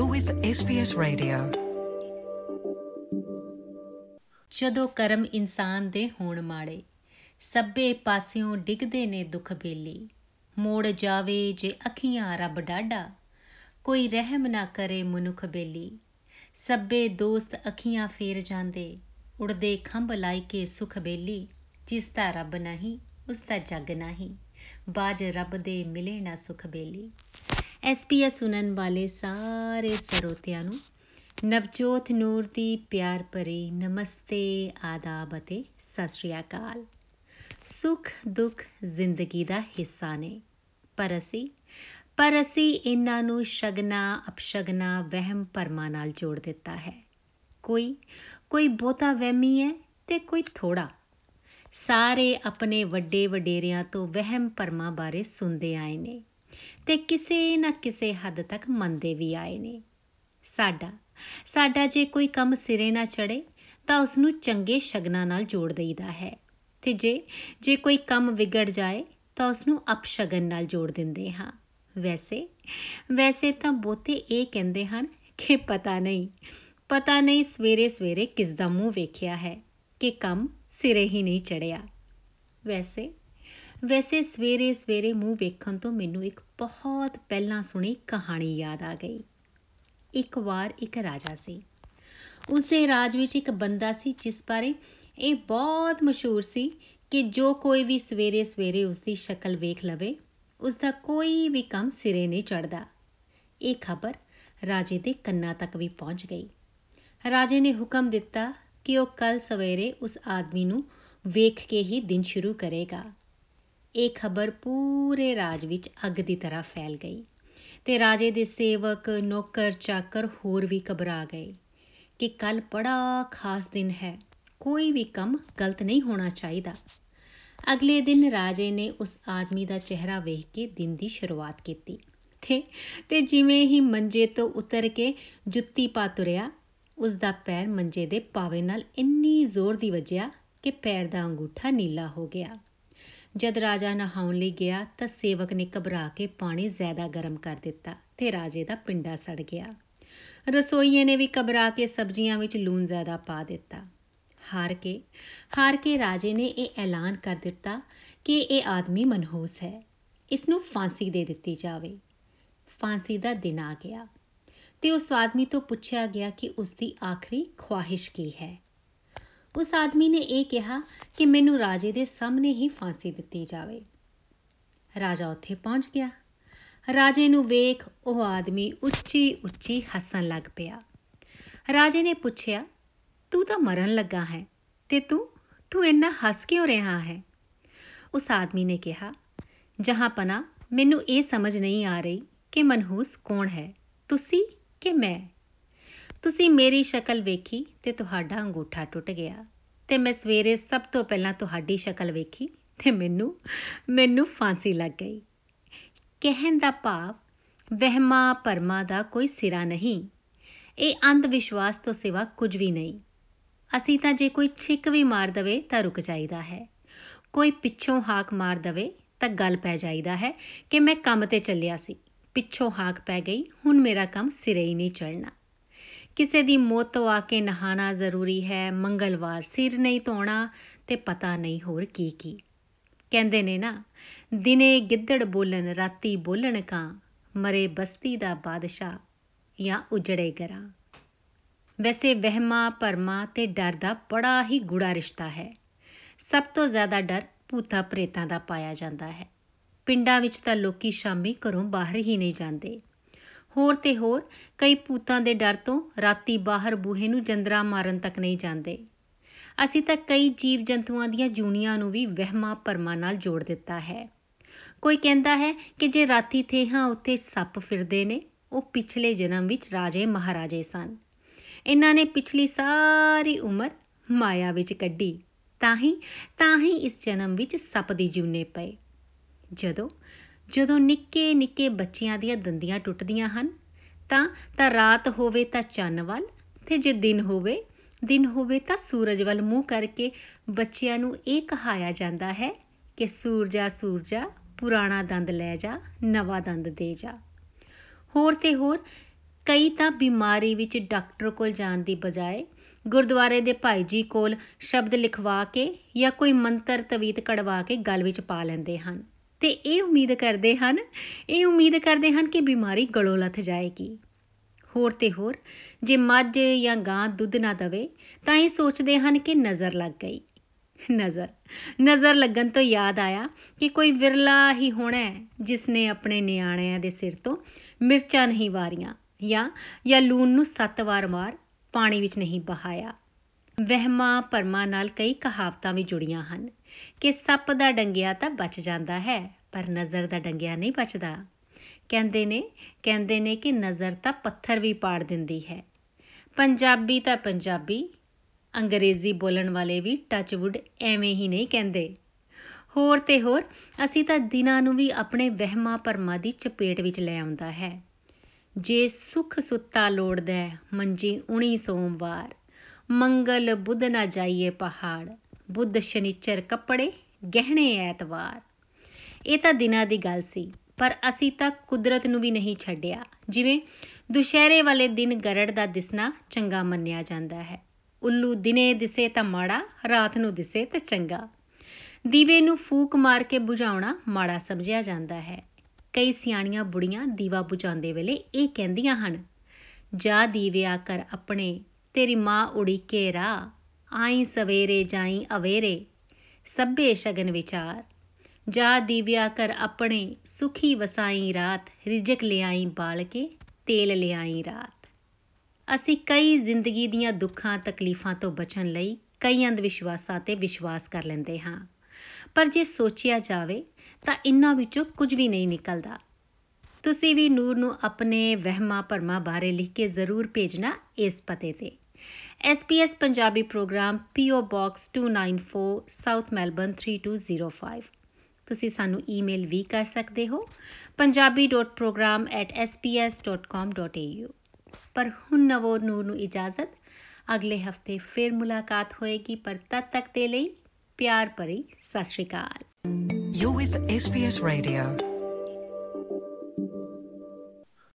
You're with SBS Radio. ਜਦੋਂ ਕਰਮ ਇਨਸਾਨ ਦੇ ਹੋਣ ਮਾੜੇ ਸੱਬੇ ਪਾਸਿਓਂ ਡਿੱਗਦੇ ਨੇ ਦੁੱਖ ਬੇਲੀ। ਮੋੜ ਜਾਵੇ ਜੇ ਅੱਖੀਆਂ ਰੱਬ ਡਾਡਾ ਕੋਈ ਰਹਿਮ ਨਾ ਕਰੇ ਮਨੁੱਖ ਬੇਲੀ। ਸੱਬੇ ਦੋਸਤ ਅੱਖੀਆਂ ਫੇਰ ਜਾਂਦੇ, ਉੜਦੇ ਖੰਭ ਲਾਈ ਕੇ ਸੁਖ ਬੇਲੀ। ਜਿਸ ਦਾ ਰੱਬ ਨਹੀਂ, ਉਸ ਦਾ ਜੱਗ ਨਹੀਂ, ਬਾਜ ਰੱਬ ਦੇ ਮਿਲੇ ਨਾ ਸੁਖ ਬੇਲੀ। ਐਸਪੀਐਸ ਸੁਣਨ ਵਾਲੇ ਸਾਰੇ ਸਰੋਤਿਆਂ ਨੂੰ ਨਵਜੋਤ ਨੂਰ ਦੀ ਪਿਆਰ ਭਰੀ ਨਮਸਤੇ, ਆਦਾਬ ਅਤੇ ਸਤਿ ਸ੍ਰੀ ਅਕਾਲ। ਸੁਖ, ਦੁੱਖ, ਜ਼ਿੰਦਗੀ ਦਾ ਹਿੱਸਾ ਨੇ। ਪਰ ਅਸੀਂ ਪਰ ਅਸੀਂ ਇਹਨਾਂ ਨੂੰ ਸ਼ਗਨਾ, ਅਪਸ਼ਗਨਾ, ਵਹਿਮ ਭਰਮਾਂ ਨਾਲ ਜੋੜ ਦਿੱਤਾ ਹੈ। ਕੋਈ ਕੋਈ ਬਹੁਤਾ ਵਹਿਮੀ ਹੈ ਤੇ ਕੋਈ ਥੋੜਾ ਸਾਰੇ ਆਪਣੇ ਵੱਡੇ ਵਡੇਰਿਆਂ ਤੋਂ ਵਹਿਮ ਭਰਮਾਂ ਬਾਰੇ ਸੁਣਦੇ ਆਏ ਨੇ। ਤੇ ਕਿਸੇ ਨਾ ਕਿਸੇ ਹੱਦ ਤੱਕ ਮੰਨਦੇ ਵੀ ਆਏ ਨੇ। ਸਾਡਾ ਸਾਡਾ ਜੇ ਕੋਈ ਕੰਮ ਸਿਰੇ ਨਾ ਚੜੇ ਤਾਂ ਉਸ ਨੂੰ ਚੰਗੇ ਸ਼ਗਨਾਂ ਨਾਲ ਜੋੜ ਦਈਦਾ ਹੈ। ਤੇ ਜੇ ਜੇ ਕੋਈ ਕੰਮ ਵਿਗੜ ਜਾਏ, ਤਾਂ ਉਸ ਨੂੰ ਅਪਸ਼ਗਨ ਨਾਲ ਜੋੜ ਦਿੰਦੇ ਹਾਂ। ਵੈਸੇ ਵੈਸੇ ਤਾਂ ਬਹੁਤੇ ਇਹ ਕਹਿੰਦੇ ਹਨ ਕਿ ਪਤਾ ਨਹੀਂ ਪਤਾ ਨਹੀਂ ਸਵੇਰੇ ਸਵੇਰੇ ਕਿਸ ਦਾ ਮੂੰਹ ਵੇਖਿਆ ਹੈ ਕਿ ਕੰਮ ਸਿਰੇ ਹੀ ਨਹੀਂ ਚੜਿਆ ਵੈਸੇ ਵੈਸੇ ਸਵੇਰੇ ਸਵੇਰੇ ਮੂੰਹ ਵੇਖਣ ਤੋਂ ਮੈਨੂੰ ਇੱਕ ਬਹੁਤ ਪਹਿਲਾਂ ਸੁਣੀ ਕਹਾਣੀ ਯਾਦ ਆ ਗਈ। ਇੱਕ ਵਾਰ ਇੱਕ ਰਾਜਾ ਸੀ। ਉਸ ਦੇ ਰਾਜ ਵਿੱਚ ਇੱਕ ਬੰਦਾ ਸੀ ਜਿਸ ਬਾਰੇ ਇਹ ਬਹੁਤ ਮਸ਼ਹੂਰ ਸੀ ਕਿ ਜੋ ਕੋਈ ਵੀ ਸਵੇਰੇ ਸਵੇਰੇ ਉਸ ਦੀ ਸ਼ਕਲ ਵੇਖ ਲਵੇ ਉਸ ਦਾ ਕੋਈ ਵੀ ਕੰਮ ਸਿਰੇ ਨਹੀਂ ਚੜਦਾ ਇਹ ਖਬਰ ਰਾਜੇ ਦੇ ਕੰਨਾਂ ਤੱਕ ਵੀ ਪਹੁੰਚ ਗਈ। ਰਾਜੇ ਨੇ ਹੁਕਮ ਦਿੱਤਾ ਕਿ ਉਹ ਕੱਲ ਸਵੇਰੇ ਉਸ ਆਦਮੀ ਨੂੰ ਵੇਖ ਕੇ ਹੀ ਦਿਨ ਸ਼ੁਰੂ ਕਰੇਗਾ। ਇਹ ਖਬਰ ਪੂਰੇ ਰਾਜ ਵਿੱਚ ਅੱਗ ਦੀ ਤਰ੍ਹਾਂ ਫੈਲ ਗਈ ਤੇ ਰਾਜੇ ਦੇ ਸੇਵਕ, ਨੌਕਰ, ਚਾਕਰ ਹੋਰ ਵੀ ਘਬਰਾ ਗਏ ਕਿ ਕੱਲ ਬੜਾ ਖਾਸ ਦਿਨ ਹੈ, ਕੋਈ ਵੀ ਕੰਮ ਗਲਤ ਨਹੀਂ ਹੋਣਾ ਚਾਹੀਦਾ। ਅਗਲੇ ਦਿਨ ਰਾਜੇ ਨੇ ਉਸ ਆਦਮੀ ਦਾ ਚਿਹਰਾ ਵੇਖ ਕੇ ਦਿਨ ਦੀ ਸ਼ੁਰੂਆਤ ਕੀਤੀ ਤੇ ਤੇ ਜਿਵੇਂ ਹੀ ਮੰਜੇ ਤੋਂ ਉਤਰ ਕੇ ਜੁੱਤੀ ਪਾ ਤੁਰਿਆ, ਉਸ ਦਾ ਪੈਰ ਮੰਜੇ ਦੇ ਪਾਵੇ ਨਾਲ ਇੰਨੀ ਜ਼ੋਰ ਦੀ ਵੱਜਿਆ ਕਿ ਪੈਰ ਦਾ ਅੰਗੂਠਾ ਨੀਲਾ ਹੋ ਗਿਆ। ਜਦ ਰਾਜਾ ਨਹਾਉਣ ਲਈ ਗਿਆ ਤਾਂ ਸੇਵਕ ਨੇ ਘਬਰਾ ਕੇ ਪਾਣੀ ਜ਼ਿਆਦਾ ਗਰਮ ਕਰ ਦਿੱਤਾ ਤੇ ਰਾਜੇ ਦਾ ਪਿੰਡਾ ਸੜ ਗਿਆ। ਰਸੋਈਏ ਨੇ ਵੀ ਘਬਰਾ ਕੇ ਸਬਜ਼ੀਆਂ ਵਿੱਚ ਲੂਣ ਜ਼ਿਆਦਾ ਪਾ ਦਿੱਤਾ। ਹਾਰ ਕੇ ਹਾਰ ਕੇ ਰਾਜੇ ਨੇ ਇਹ ਐਲਾਨ ਕਰ ਦਿੱਤਾ ਕਿ ਇਹ ਆਦਮੀ ਮਨਹੂਸ ਹੈ। ਇਸ ਨੂੰ ਫਾਂਸੀ ਦੇ ਦਿੱਤੀ ਜਾਵੇ। ਫਾਂਸੀ ਦਾ ਦਿਨ ਆ ਗਿਆ ਤੇ ਉਸ ਆਦਮੀ ਤੋਂ ਪੁੱਛਿਆ ਗਿਆ ਕਿ ਉਸ ਦੀ ਆਖਰੀ ਖੁਆਇਸ਼ ਕੀ ਹੈ। ਉਸ ਆਦਮੀ ਨੇ ਇਹ ਕਿਹਾ ਕਿ ਮੈਨੂੰ ਰਾਜੇ ਦੇ ਸਾਹਮਣੇ ਹੀ ਫਾਂਸੀ ਦਿੱਤੀ ਜਾਵੇ। ਰਾਜਾ ਉੱਥੇ ਪਹੁੰਚ ਗਿਆ। ਰਾਜੇ ਨੂੰ ਵੇਖ ਉਹ ਆਦਮੀ ਉੱਚੀ ਉੱਚੀ ਹੱਸਣ ਲੱਗ ਪਿਆ। ਰਾਜੇ ਨੇ ਪੁੱਛਿਆ, ਤੂੰ ਤਾਂ ਮਰਨ ਲੱਗਾ ਹੈ ਤੇ ਤੂੰ ਤੂੰ ਇੰਨਾ ਹੱਸ ਕਿਉਂ ਰਿਹਾ ਹੈ? ਉਸ ਆਦਮੀ ਨੇ ਕਿਹਾ ਜਹਾਂਪਨਾ ਮੈਨੂੰ ਇਹ ਸਮਝ ਨਹੀਂ ਆ ਰਹੀ ਕਿ ਮਨਹੂਸ ਕੌਣ ਹੈ? ਤੁਸੀਂ ਕਿ ਮੈਂ? ਤੁਸੀਂ ਮੇਰੀ ਸ਼ਕਲ ਵੇਖੀ ਤੇ ਤੁਹਾਡਾ ਅੰਗੂਠਾ ਟੁੱਟ ਗਿਆ ਤੇ ਮੈਂ ਸਵੇਰੇ ਸਭ ਤੋਂ ਪਹਿਲਾਂ ਤੁਹਾਡੀ ਸ਼ਕਲ ਵੇਖੀ ਤੇ ਮੈਨੂੰ ਮੈਨੂੰ ਫਾਂਸੀ ਲੱਗ ਗਈ। ਕਹਿਣ ਦਾ ਭਾਵ, ਵਹਿਮਾ ਪਰਮਾ ਦਾ ਕੋਈ ਸਿਰਾ ਨਹੀਂ। ਇਹ ਅੰਧ ਵਿਸ਼ਵਾਸ ਤੋਂ ਸਿਵਾ ਕੁਝ ਵੀ ਨਹੀਂ। ਅਸੀਂ ਤਾਂ ਜੇ ਕੋਈ ਛਿੱਕ ਵੀ ਮਾਰ ਦਵੇ ਤਾਂ ਰੁਕ ਜਾਈਦਾ ਹੈ। ਕੋਈ ਪਿੱਛੋਂ ਹਾਕ ਮਾਰ ਦਵੇ ਤਾਂ ਗੱਲ ਪੈ ਜਾਈਦਾ ਹੈ ਕਿ ਮੈਂ ਕੰਮ ਤੇ ਚੱਲਿਆ ਸੀ। ਪਿੱਛੋਂ ਹਾਕ ਪੈ ਗਈ, ਹੁਣ ਮੇਰਾ ਕੰਮ ਸਿਰੇ ਹੀ ਨਹੀਂ ਚੜਨਾ ਕਿਸੇ ਦੀ ਮੌਤ ਤੋਂ ਆ ਕੇ ਨਹਾਣਾ ਜ਼ਰੂਰੀ ਹੈ, ਮੰਗਲਵਾਰ ਸਿਰ ਨਹੀਂ ਧੋਣਾ ਤੇ ਪਤਾ ਨਹੀਂ ਹੋਰ ਕੀ ਕੀ। ਕਹਿੰਦੇ ਨੇ ਨਾ, ਦਿਨੇ ਗਿੱਦੜ ਬੋਲਣ, ਰਾਤੀ ਬੋਲਣ ਕਾਂ, ਮਰੇ ਬਸਤੀ ਦਾ ਬਾਦਸ਼ਾਹ ਜਾਂ ਉਜੜੇ ਗਰਾਂ ਵੈਸੇ ਵਹਿਮਾ ਪਰਮਾ ਤੇ ਡਰ ਦਾ ਬੜਾ ਹੀ ਗੂੜਾ ਰਿਸ਼ਤਾ ਹੈ। ਸਭ ਤੋਂ ਜ਼ਿਆਦਾ ਡਰ ਭੂਤਾ ਪ੍ਰੇਤਾਂ ਦਾ ਪਾਇਆ ਜਾਂਦਾ ਹੈ। ਪਿੰਡਾਂ ਵਿੱਚ ਤਾਂ ਲੋਕੀ ਸ਼ਾਮੀ ਘਰੋਂ ਬਾਹਰ ਹੀ ਨਹੀਂ ਜਾਂਦੇ। ਹੋਰ ਤੇ ਹੋਰ ਕਈ ਭੂਤਾਂ ਦੇ ਡਰ ਤੋਂ ਰਾਤੀ ਬਾਹਰ ਬੂਹੇ ਨੂੰ ਜੰਦਰਾ ਮਾਰਨ ਤੱਕ ਨਹੀਂ ਜਾਂਦੇ। ਅਸੀਂ ਤਾਂ ਕਈ ਜੀਵ ਜੰਤੂਆਂ ਦੀਆਂ ਜੂਨੀਆਂ ਨੂੰ ਵੀ ਵਹਿਮਾਂ ਪਰਮਾਂ ਨਾਲ ਜੋੜ ਦਿੱਤਾ ਹੈ। ਕੋਈ ਕਹਿੰਦਾ ਹੈ ਕਿ ਜੇ ਰਾਤੀ ਥੇਹਾਂ ਉੱਤੇ ਸੱਪ ਫਿਰਦੇ ਨੇ, ਉਹ ਪਿਛਲੇ ਜਨਮ ਵਿੱਚ ਰਾਜੇ ਮਹਾਰਾਜੇ ਸਨ। ਇਹਨਾਂ ਨੇ ਪਿਛਲੀ ਸਾਰੀ ਉਮਰ ਮਾਇਆ ਵਿੱਚ ਕੱਢੀ। ਤਾਂ ਹੀ ਤਾਂ ਹੀ ਇਸ ਜਨਮ ਵਿੱਚ ਸੱਪ ਦੀ ਜੂਨੇ ਪਏ। ਜਦੋਂ ਜਦੋਂ ਨਿੱਕੇ ਨਿੱਕੇ ਬੱਚਿਆਂ ਦੀਆਂ ਦੰਦੀਆਂ ਟੁੱਟਦੀਆਂ ਹਨ, ਤਾਂ ਤਾਂ ਰਾਤ ਹੋਵੇ ਤਾਂ ਚੰਨ ਵੱਲ ਤੇ ਜੇ ਦਿਨ ਹੋਵੇ ਦਿਨ ਹੋਵੇ ਤਾਂ ਸੂਰਜ ਵੱਲ। ਮੂੰਹ ਕਰਕੇ ਬੱਚਿਆਂ ਨੂੰ ਇਹ ਕਹਾਇਆ ਜਾਂਦਾ ਹੈ ਕਿ, ਸੂਰਜਾ ਸੂਰਜਾ, ਪੁਰਾਣਾ ਦੰਦ ਲੈ ਜਾ, ਨਵਾਂ ਦੰਦ ਦੇ ਜਾ। ਹੋਰ ਤੇ ਹੋਰ, ਕਈ ਤਾਂ ਬਿਮਾਰੀ ਵਿੱਚ ਡਾਕਟਰ ਕੋਲ ਜਾਣ ਦੀ ਬਜਾਏ ਗੁਰਦੁਆਰੇ ਦੇ ਭਾਈ ਜੀ ਕੋਲ ਸ਼ਬਦ ਲਿਖਵਾ ਕੇ ਜਾਂ ਕੋਈ ਮੰਤਰ ਤਵੀਤ ਕਢਵਾ ਕੇ ਗਲ ਵਿੱਚ ਪਾ ਲੈਂਦੇ ਹਨ। ਤੇ ਇਹ ਉਮੀਦ ਕਰਦੇ ਹਨ, ਇਹ ਉਮੀਦ ਕਰਦੇ ਹਨ ਕਿ ਬਿਮਾਰੀ ਗਲੋਂ ਲੱਥ ਜਾਏਗੀ। ਹੋਰ ਤੇ ਹੋਰ, ਜੇ ਮੱਝ ਜਾਂ ਗਾਂ ਦੁੱਧ ਨਾ ਦਵੇ, ਤਾਂ ਇਹ ਸੋਚਦੇ ਹਨ ਕਿ ਨਜ਼ਰ ਲੱਗ ਗਈ। ਨਜ਼ਰ ਨਜ਼ਰ ਲੱਗਣ ਤੋਂ ਯਾਦ ਆਇਆ ਕਿ ਕੋਈ ਵਿਰਲਾ ਹੀ ਹੋਣਾ ਜਿਸ ਨੇ ਆਪਣੇ ਨਿਆਣਿਆਂ ਦੇ ਸਿਰ ਤੋਂ ਮਿਰਚਾਂ ਨਹੀਂ ਵਾਰੀਆਂ, ਜਾਂ ਜਾਂ ਲੂਣ ਨੂੰ ਸੱਤ ਵਾਰ ਮਾਰ, ਪਾਣੀ ਵਿੱਚ ਨਹੀਂ ਬਹਾਇਆ। ਵਹਿਮਾਂ ਪਰਮਾ ਨਾਲ ਕਈ ਕਹਾਵਤਾਂ ਵੀ ਜੁੜੀਆਂ ਹਨ ਕਿ ਸੱਪ ਦਾ ਡੰਗਿਆ ਤਾਂ ਬਚ ਜਾਂਦਾ ਹੈ, ਪਰ ਨਜ਼ਰ ਦਾ ਡੰਗਿਆ ਨਹੀਂ ਬਚਦਾ। ਕਹਿੰਦੇ ਨੇ ਕਹਿੰਦੇ ਨੇ ਕਿ ਨਜ਼ਰ ਤਾਂ ਪੱਥਰ ਵੀ ਪਾੜ ਦਿੰਦੀ ਹੈ। ਪੰਜਾਬੀ ਤਾਂ ਪੰਜਾਬੀ, ਅੰਗਰੇਜ਼ੀ ਬੋਲਣ ਵਾਲੇ ਵੀ ਟੱਚਵੁੱਡ ਐਵੇਂ ਹੀ ਨਹੀਂ ਕਹਿੰਦੇ। ਹੋਰ ਤੇ ਹੋਰ, ਅਸੀਂ ਤਾਂ ਦਿਨਾਂ ਨੂੰ ਵੀ ਆਪਣੇ ਵਹਿਮਾਂ ਪਰਮਾਂ ਦੀ ਚਪੇਟ ਵਿੱਚ ਲੈ ਆਉਂਦਾ ਹੈ। ਜੇ ਸੁਖ ਸੁੱਤਾ ਲੋੜਦਾ ਮੰਜੀ ਉਣੀ ਸੋਮਵਾਰ। ਮੰਗਲ ਬੁੱਧ ਨਾ ਜਾਈਏ ਪਹਾੜ, ਬੁੱਧ ਸ਼ਨੀਚਰ ਕੱਪੜੇ, ਗਹਿਣੇ ਐਤਵਾਰ। ਇਹ ਤਾਂ ਦਿਨਾਂ ਦੀ ਗੱਲ ਸੀ, ਪਰ ਅਸੀਂ ਤਾਂ ਕੁਦਰਤ ਨੂੰ ਵੀ ਨਹੀਂ ਛੱਡਿਆ। ਜਿਵੇਂ ਦੁਸ਼ਹਿਰੇ ਵਾਲੇ ਦਿਨ ਗਰੜ ਦਾ ਦਿਸਣਾ ਚੰਗਾ ਮੰਨਿਆ ਜਾਂਦਾ ਹੈ। ਉੱਲੂ ਦਿਨੇ ਦਿਸੇ ਤਾਂ ਮਾੜਾ, ਰਾਤ ਨੂੰ ਦਿਸੇ ਤਾਂ ਚੰਗਾ। ਦੀਵੇ ਨੂੰ ਫੂਕ ਮਾਰ ਕੇ ਬੁਝਾਉਣਾ ਮਾੜਾ ਸਮਝਿਆ ਜਾਂਦਾ ਹੈ। ਕਈ ਸਿਆਣੀਆਂ ਬੁੜੀਆਂ ਦੀਵਾ ਬੁਝਾਉਂਦੇ ਵੇਲੇ ਇਹ ਕਹਿੰਦੀਆਂ ਹਨ, ਜਾ ਦੀਵਿਆ ਕਰ ਆਪਣੇ ਤੇਰੀ ਮਾਂ ਉੜੀਕੇ ਰਾ ਆਈ ਸਵੇਰੇ ਜਾਈ ਅਵੇਰੇ, ਸਭੇ ਸ਼ਗਨ ਵਿਚਾਰ। ਜਾ ਦੀਵਿਆ ਕਰ ਆਪਣੇ, ਸੁਖੀ ਵਸਾਈ ਰਾਤ, ਰਿਜਕ ਲਿਆਈ ਬਾਲ ਕੇ ਤੇਲ ਲਿਆਈ ਰਾਤ। ਅਸੀਂ ਕਈ ਜ਼ਿੰਦਗੀ ਦੀਆਂ ਦੁੱਖਾਂ, ਤਕਲੀਫਾਂ ਤੋਂ ਬਚਣ ਲਈ ਕਈ ਅੰਧ ਵਿਸ਼ਵਾਸਾਂ ਤੇ ਵਿਸ਼ਵਾਸ ਕਰ ਲੈਂਦੇ ਹਾਂ। ਪਰ ਜੇ ਸੋਚਿਆ ਜਾਵੇ, ਤਾਂ ਇਨ੍ਹਾਂ ਵਿੱਚੋਂ ਕੁਝ ਵੀ ਨਹੀਂ ਨਿਕਲਦਾ। ਤੁਸੀਂ ਵੀ ਨੂਰ ਨੂੰ ਆਪਣੇ ਵਹਿਮਾਂ ਭਰਮਾਂ ਬਾਰੇ ਲਿਖ ਕੇ ਜ਼ਰੂਰ ਭੇਜਣਾ ਇਸ ਪਤੇ ਤੇ। SPS Punjabi programme PO Box 294 South Melbourne 3205 ਤੁਸੀਂ ਸਾਨੂੰ ਈਮੇਲ ਵੀ ਕਰ ਸਕਦੇ ਹੋ punjabi.program@sps.com.au ਪਰ ਹੁਣ ਨਵੋ ਨੂਰ ਨੂੰ ਇਜਾਜ਼ਤ, ਅਗਲੇ ਹਫ਼ਤੇ ਫਿਰ ਮੁਲਾਕਾਤ ਹੋਏਗੀ, ਪਰ ਤਦ ਤੱਕ ਦੇ ਲਈ ਪਿਆਰ ਭਰੀ ਸਤਿ ਸ਼੍ਰੀ ਅਕਾਲ। You're with SBS Radio.